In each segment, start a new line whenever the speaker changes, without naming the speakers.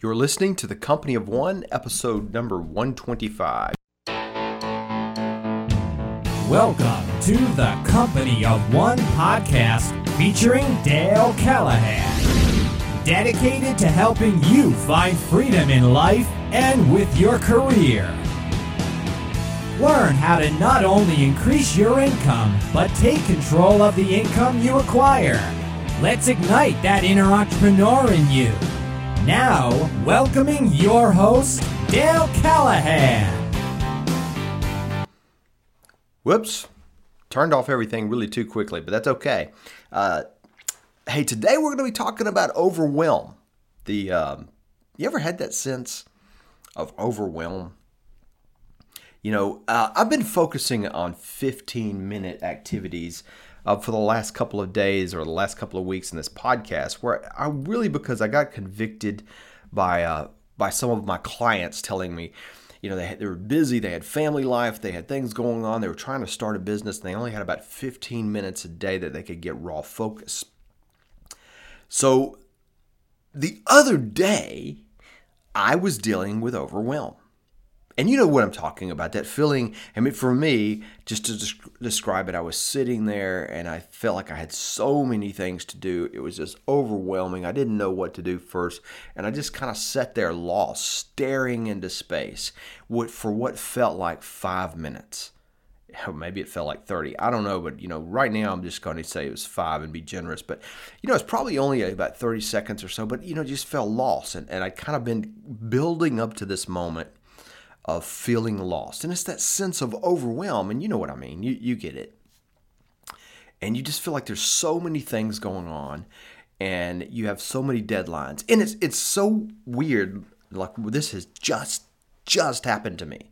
You're listening to The Company of One, episode number 125.
Welcome to the Company of One podcast featuring Dale Callahan. Dedicated to helping you find freedom in life and with your career. Learn how to not only increase your income, but take control of the income you acquire. Let's ignite that inner entrepreneur in you. Now, welcoming your host, Dale Callahan.
Whoops. Turned off everything really too quickly, but that's okay. Uh, hey, today we're going to be talking about overwhelm. The um, you ever had that sense of overwhelm? You know, uh, I've been focusing on 15 minute activities uh, for the last couple of days or the last couple of weeks in this podcast, where I really because I got convicted by uh, by some of my clients telling me, you know, they, had, they were busy, they had family life, they had things going on, they were trying to start a business, and they only had about 15 minutes a day that they could get raw focus. So the other day, I was dealing with overwhelm. And you know what I'm talking about that feeling. I mean, for me, just to describe it, I was sitting there and I felt like I had so many things to do. It was just overwhelming. I didn't know what to do first. And I just kind of sat there lost, staring into space for what felt like five minutes. Oh, maybe it felt like 30. I don't know. But, you know, right now I'm just going to say it was five and be generous. But, you know, it's probably only about 30 seconds or so. But, you know, just felt lost. And, and I'd kind of been building up to this moment of feeling lost. And it's that sense of overwhelm. And you know what I mean. You, you get it. And you just feel like there's so many things going on and you have so many deadlines. And it's it's so weird. Like this has just just happened to me.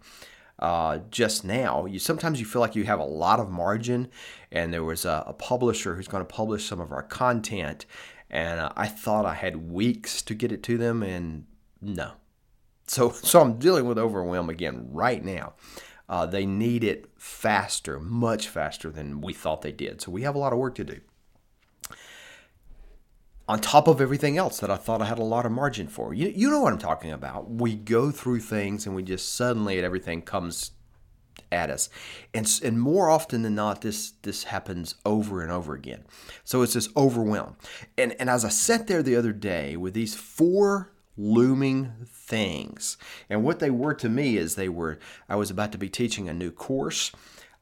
Uh, just now, you sometimes you feel like you have a lot of margin, and there was a, a publisher who's going to publish some of our content, and uh, I thought I had weeks to get it to them, and no, so, so I'm dealing with overwhelm again right now. Uh, they need it faster, much faster than we thought they did. So we have a lot of work to do. On top of everything else that I thought I had a lot of margin for. You, you know what I'm talking about. We go through things and we just suddenly everything comes at us. And, and more often than not, this, this happens over and over again. So it's this overwhelm. And, and as I sat there the other day with these four looming things. And what they were to me is they were, I was about to be teaching a new course.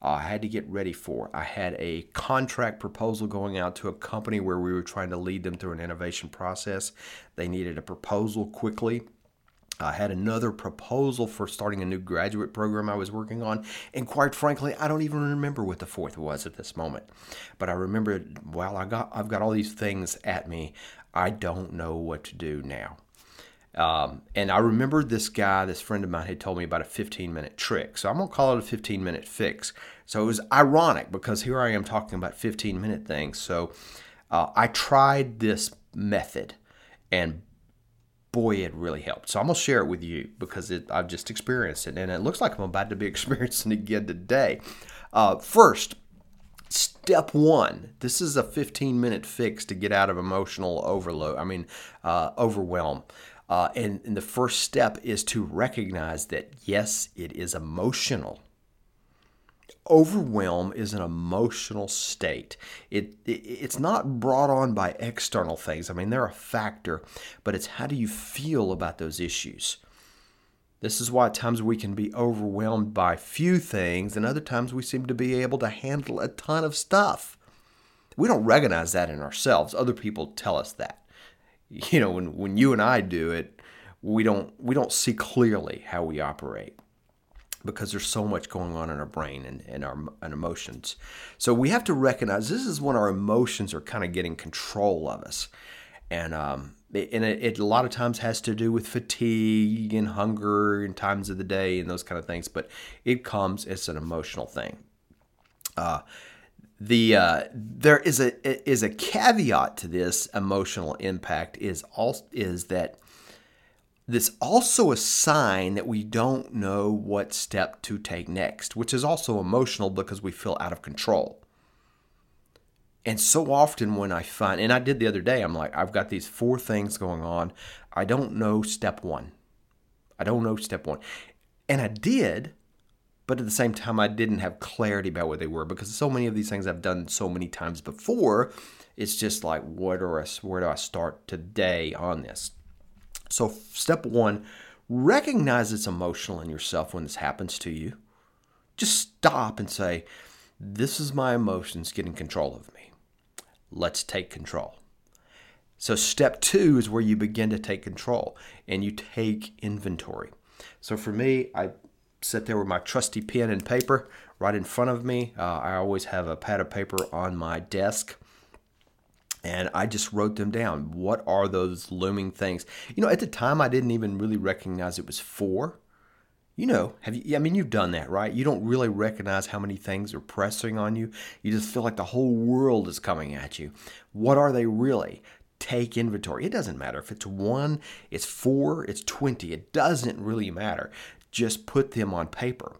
I had to get ready for. I had a contract proposal going out to a company where we were trying to lead them through an innovation process. They needed a proposal quickly. I had another proposal for starting a new graduate program I was working on. And quite frankly, I don't even remember what the fourth was at this moment. But I remember, while I got, I've got all these things at me, I don't know what to do now. Um, and I remember this guy, this friend of mine, had told me about a 15 minute trick. So I'm going to call it a 15 minute fix. So it was ironic because here I am talking about 15 minute things. So uh, I tried this method and boy, it really helped. So I'm going to share it with you because it, I've just experienced it. And it looks like I'm about to be experiencing it again today. Uh, first, step one this is a 15 minute fix to get out of emotional overload i mean uh, overwhelm uh, and, and the first step is to recognize that, yes, it is emotional. Overwhelm is an emotional state. It, it, it's not brought on by external things. I mean, they're a factor, but it's how do you feel about those issues. This is why at times we can be overwhelmed by few things, and other times we seem to be able to handle a ton of stuff. We don't recognize that in ourselves. Other people tell us that you know when when you and I do it, we don't we don't see clearly how we operate because there's so much going on in our brain and, and our and emotions. So we have to recognize this is when our emotions are kind of getting control of us. And um, and it, it, a lot of times has to do with fatigue and hunger and times of the day and those kind of things. But it comes, it's an emotional thing. Uh, the uh, there is a is a caveat to this emotional impact is also is that this also a sign that we don't know what step to take next, which is also emotional because we feel out of control. And so often when I find, and I did the other day, I'm like, I've got these four things going on. I don't know step one. I don't know step one. And I did, but at the same time, I didn't have clarity about what they were because so many of these things I've done so many times before. It's just like, what are I, where do I start today on this? So, step one, recognize it's emotional in yourself when this happens to you. Just stop and say, This is my emotions getting control of me. Let's take control. So, step two is where you begin to take control and you take inventory. So, for me, I sit there with my trusty pen and paper right in front of me. Uh, I always have a pad of paper on my desk and I just wrote them down. What are those looming things? You know, at the time, I didn't even really recognize it was four. You know, have you? I mean, you've done that, right? You don't really recognize how many things are pressing on you. You just feel like the whole world is coming at you. What are they really? Take inventory. It doesn't matter if it's one, it's four, it's 20. It doesn't really matter. Just put them on paper.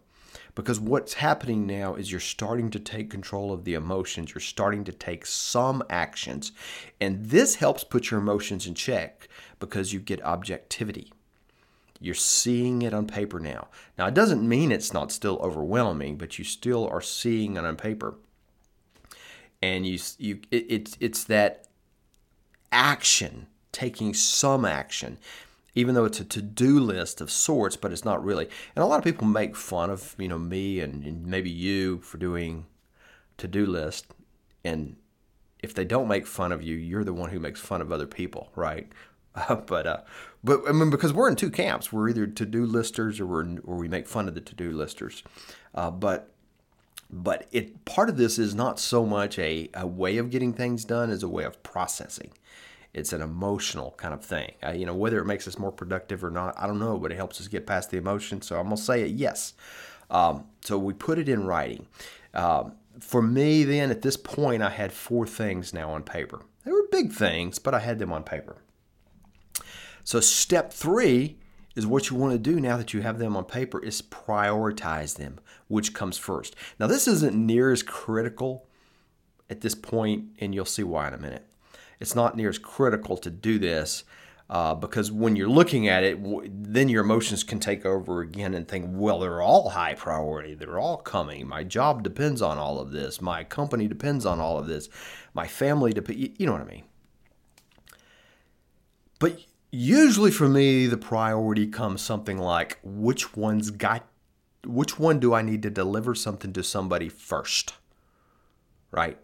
Because what's happening now is you're starting to take control of the emotions. You're starting to take some actions. And this helps put your emotions in check because you get objectivity. You're seeing it on paper now. Now, it doesn't mean it's not still overwhelming, but you still are seeing it on paper. And you, you, it, it's, it's that action, taking some action even though it's a to-do list of sorts, but it's not really. And a lot of people make fun of you know me and, and maybe you for doing to-do list, and if they don't make fun of you, you're the one who makes fun of other people, right? Uh, but uh, but I mean because we're in two camps. We're either to-do listers or we're or we make fun of the to-do listers. Uh, but but it part of this is not so much a, a way of getting things done as a way of processing it's an emotional kind of thing. Uh, you know, whether it makes us more productive or not, I don't know, but it helps us get past the emotion. So I'm gonna say it yes. Um, so we put it in writing. Um, for me, then at this point, I had four things now on paper. They were big things, but I had them on paper. So step three is what you want to do now that you have them on paper is prioritize them, which comes first. Now this isn't near as critical at this point, and you'll see why in a minute it's not near as critical to do this uh, because when you're looking at it, then your emotions can take over again and think, well, they're all high priority. They're all coming. My job depends on all of this. My company depends on all of this. My family depends. You know what I mean? But usually for me, the priority comes something like which one's got, which one do I need to deliver something to somebody first? Right?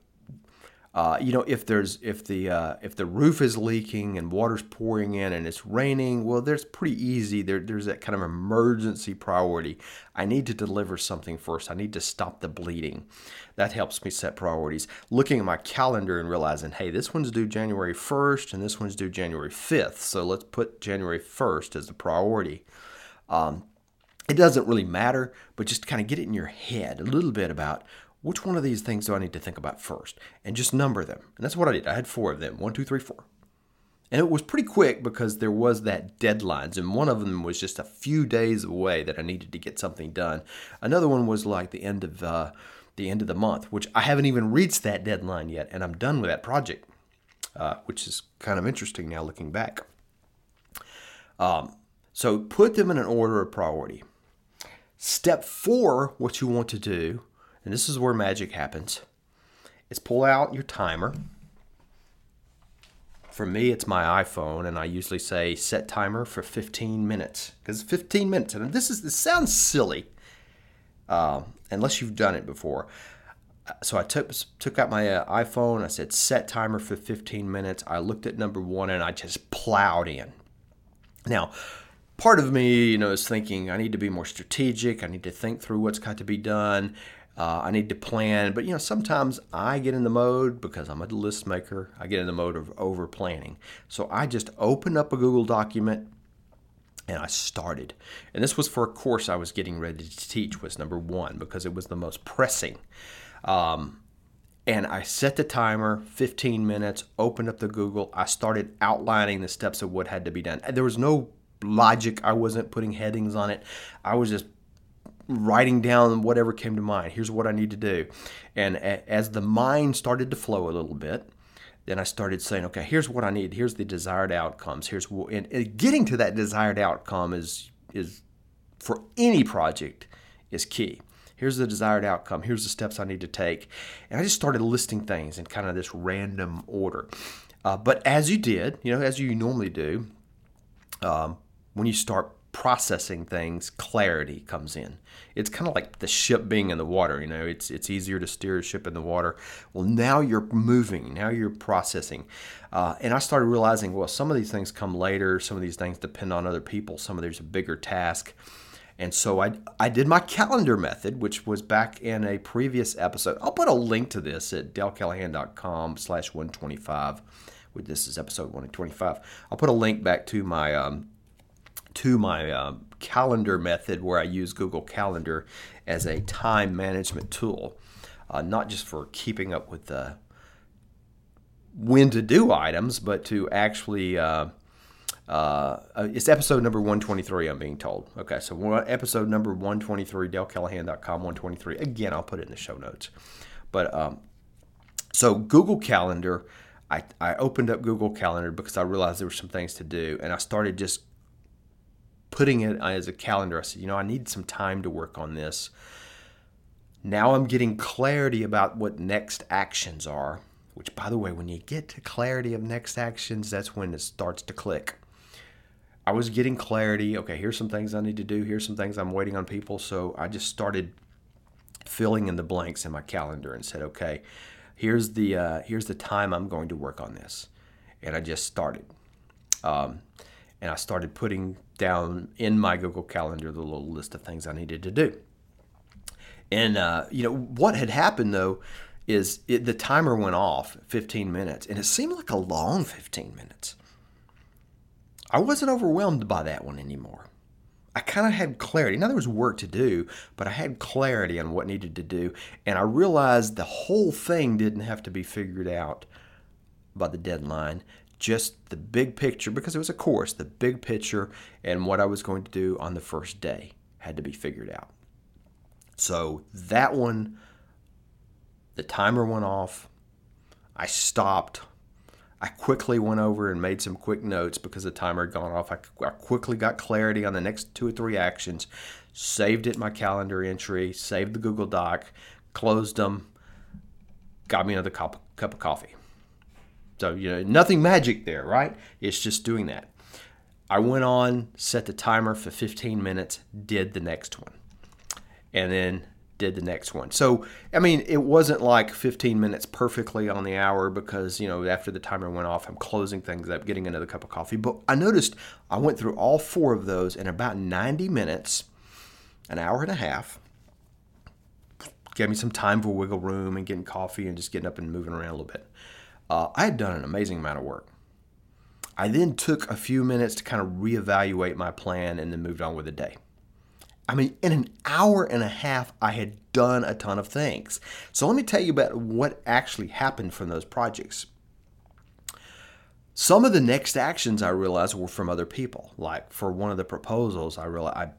Uh, you know, if there's if the uh, if the roof is leaking and water's pouring in and it's raining, well, there's pretty easy. There, there's that kind of emergency priority. I need to deliver something first. I need to stop the bleeding. That helps me set priorities. Looking at my calendar and realizing, hey, this one's due January 1st and this one's due January 5th. So let's put January 1st as the priority. Um, it doesn't really matter, but just kind of get it in your head a little bit about which one of these things do I need to think about first? And just number them. And that's what I did. I had four of them one, two, three, four. And it was pretty quick because there was that deadlines, and one of them was just a few days away that I needed to get something done. Another one was like the end of uh, the end of the month, which I haven't even reached that deadline yet, and I'm done with that project, uh, which is kind of interesting now looking back. Um, so put them in an order of priority. Step four, what you want to do and this is where magic happens, is pull out your timer. For me, it's my iPhone, and I usually say set timer for 15 minutes because 15 minutes. And this is this sounds silly, uh, unless you've done it before. So I took took out my uh, iPhone. I said set timer for 15 minutes. I looked at number one, and I just plowed in. Now, part of me, you know, is thinking I need to be more strategic. I need to think through what's got to be done. Uh, I need to plan, but you know, sometimes I get in the mode because I'm a list maker. I get in the mode of over planning. So I just opened up a Google document and I started. And this was for a course I was getting ready to teach. Was number one because it was the most pressing. Um, and I set the timer, 15 minutes. Opened up the Google. I started outlining the steps of what had to be done. There was no logic. I wasn't putting headings on it. I was just writing down whatever came to mind. Here's what I need to do. And a, as the mind started to flow a little bit, then I started saying, okay, here's what I need. Here's the desired outcomes. Here's what, and, and getting to that desired outcome is is for any project is key. Here's the desired outcome. Here's the steps I need to take. And I just started listing things in kind of this random order. Uh, but as you did, you know, as you normally do, um, when you start processing things, clarity comes in. It's kind of like the ship being in the water. You know, it's it's easier to steer a ship in the water. Well, now you're moving. Now you're processing. Uh, and I started realizing, well, some of these things come later. Some of these things depend on other people. Some of there's a bigger task. And so I, I did my calendar method, which was back in a previous episode. I'll put a link to this at dalecallahan.com slash 125. This is episode 125. I'll put a link back to my um, to my uh, calendar method where I use Google Calendar as a time management tool, uh, not just for keeping up with the when to do items, but to actually uh, uh, uh, it's episode number 123, I'm being told. Okay, so episode number 123, dalecallahan.com, 123. Again, I'll put it in the show notes. But um, so Google Calendar, I, I opened up Google Calendar because I realized there were some things to do, and I started just putting it as a calendar. I said, you know, I need some time to work on this. Now I'm getting clarity about what next actions are, which, by the way, when you get to clarity of next actions, that's when it starts to click. I was getting clarity. Okay, here's some things I need to do. Here's some things I'm waiting on people. So I just started filling in the blanks in my calendar and said, okay, here's the uh, here's the time I'm going to work on this, and I just started. Um, and I started putting down in my Google Calendar the little list of things I needed to do. And uh, you know what had happened though is it, the timer went off 15 minutes, and it seemed like a long 15 minutes. I wasn't overwhelmed by that one anymore. I kind of had clarity. Now there was work to do, but I had clarity on what needed to do, and I realized the whole thing didn't have to be figured out by the deadline. Just the big picture, because it was a course, the big picture and what I was going to do on the first day had to be figured out. So that one, the timer went off. I stopped I quickly went over and made some quick notes because the timer had gone off. I, I, quickly got clarity on the next two or three actions, saved it in my calendar entry, saved the Google Doc, closed them, got me another cup, cup of coffee. So, you know, nothing magic there, right? It's just doing that. I went on, set the timer for 15 minutes, did the next one. And then did the next one. So, I mean, it wasn't like 15 minutes perfectly on the hour because, you know, after the timer went off, I'm closing things up, getting another cup of coffee. But I noticed I went through all four of those in about 90 minutes, an hour and a half. Gave me some time for wiggle room and getting coffee and just getting up and moving around a little bit. Uh, I had done an amazing amount of work. I then took a few minutes to kind of reevaluate my plan and then moved on with the day. I mean, in an hour and a half, I had done a ton of things. So let me tell you about what actually happened from those projects. Some of the next actions I realized were from other people. Like for one of the proposals, I realized I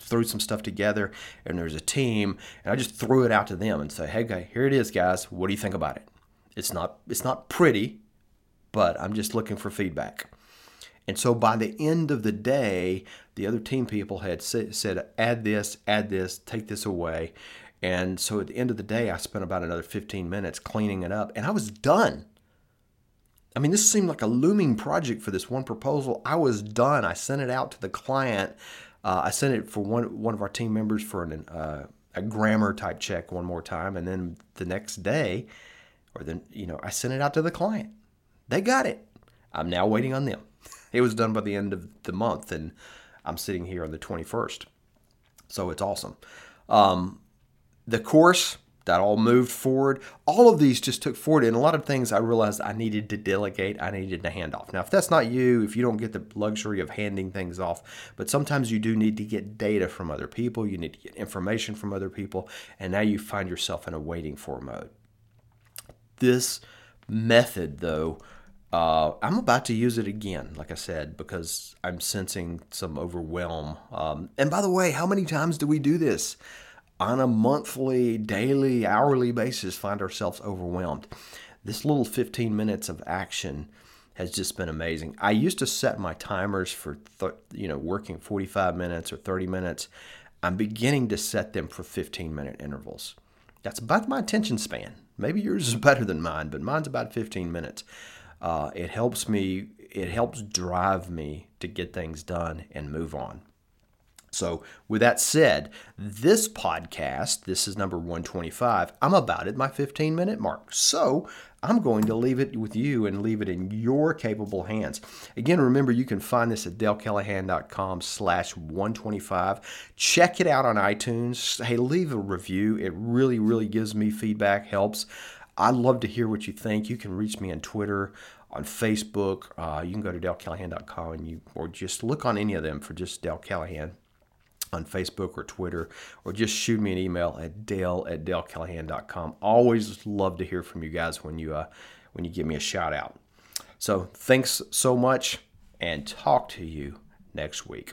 threw some stuff together and there's a team and I just threw it out to them and said, "Hey, here it is, guys. What do you think about it?" It's not it's not pretty, but I'm just looking for feedback. And so by the end of the day, the other team people had said, add this, add this, take this away. And so at the end of the day, I spent about another 15 minutes cleaning it up and I was done. I mean, this seemed like a looming project for this one proposal. I was done. I sent it out to the client. Uh, I sent it for one one of our team members for an, uh, a grammar type check one more time, and then the next day, or then you know, I sent it out to the client. They got it. I'm now waiting on them. It was done by the end of the month, and I'm sitting here on the 21st. So it's awesome. Um, the course that all moved forward. All of these just took forward, and a lot of things I realized I needed to delegate, I needed to hand off. Now, if that's not you, if you don't get the luxury of handing things off, but sometimes you do need to get data from other people, you need to get information from other people, and now you find yourself in a waiting for mode. This method, though, Uh, I'm about to use it again, like I said, because I'm sensing some overwhelm. Um, and by the way, how many times do we do this? On a monthly, daily, hourly basis, find ourselves overwhelmed. This little 15 minutes of action has just been amazing. I used to set my timers for, th- you know, working 45 minutes or 30 minutes. I'm beginning to set them for 15 minute intervals. That's about my attention span. Maybe yours is better than mine, but mine's about 15 minutes. Uh, it helps me, it helps drive me to get things done and move on. So, with that said, this podcast, this is number 125, I'm about at my 15 minute mark. So, I'm going to leave it with you and leave it in your capable hands. Again, remember you can find this at dalecallahan.com slash 125. Check it out on iTunes. Hey, leave a review. It really, really gives me feedback, helps. I'd love to hear what you think. You can reach me on Twitter, on Facebook. Uh, you can go to dalecallahan.com and you, or just look on any of them for just Dale Callahan on Facebook or Twitter, or just shoot me an email at dale at dalecallahan.com. Always love to hear from you guys when you uh, when you give me a shout out. So thanks so much, and talk to you next week.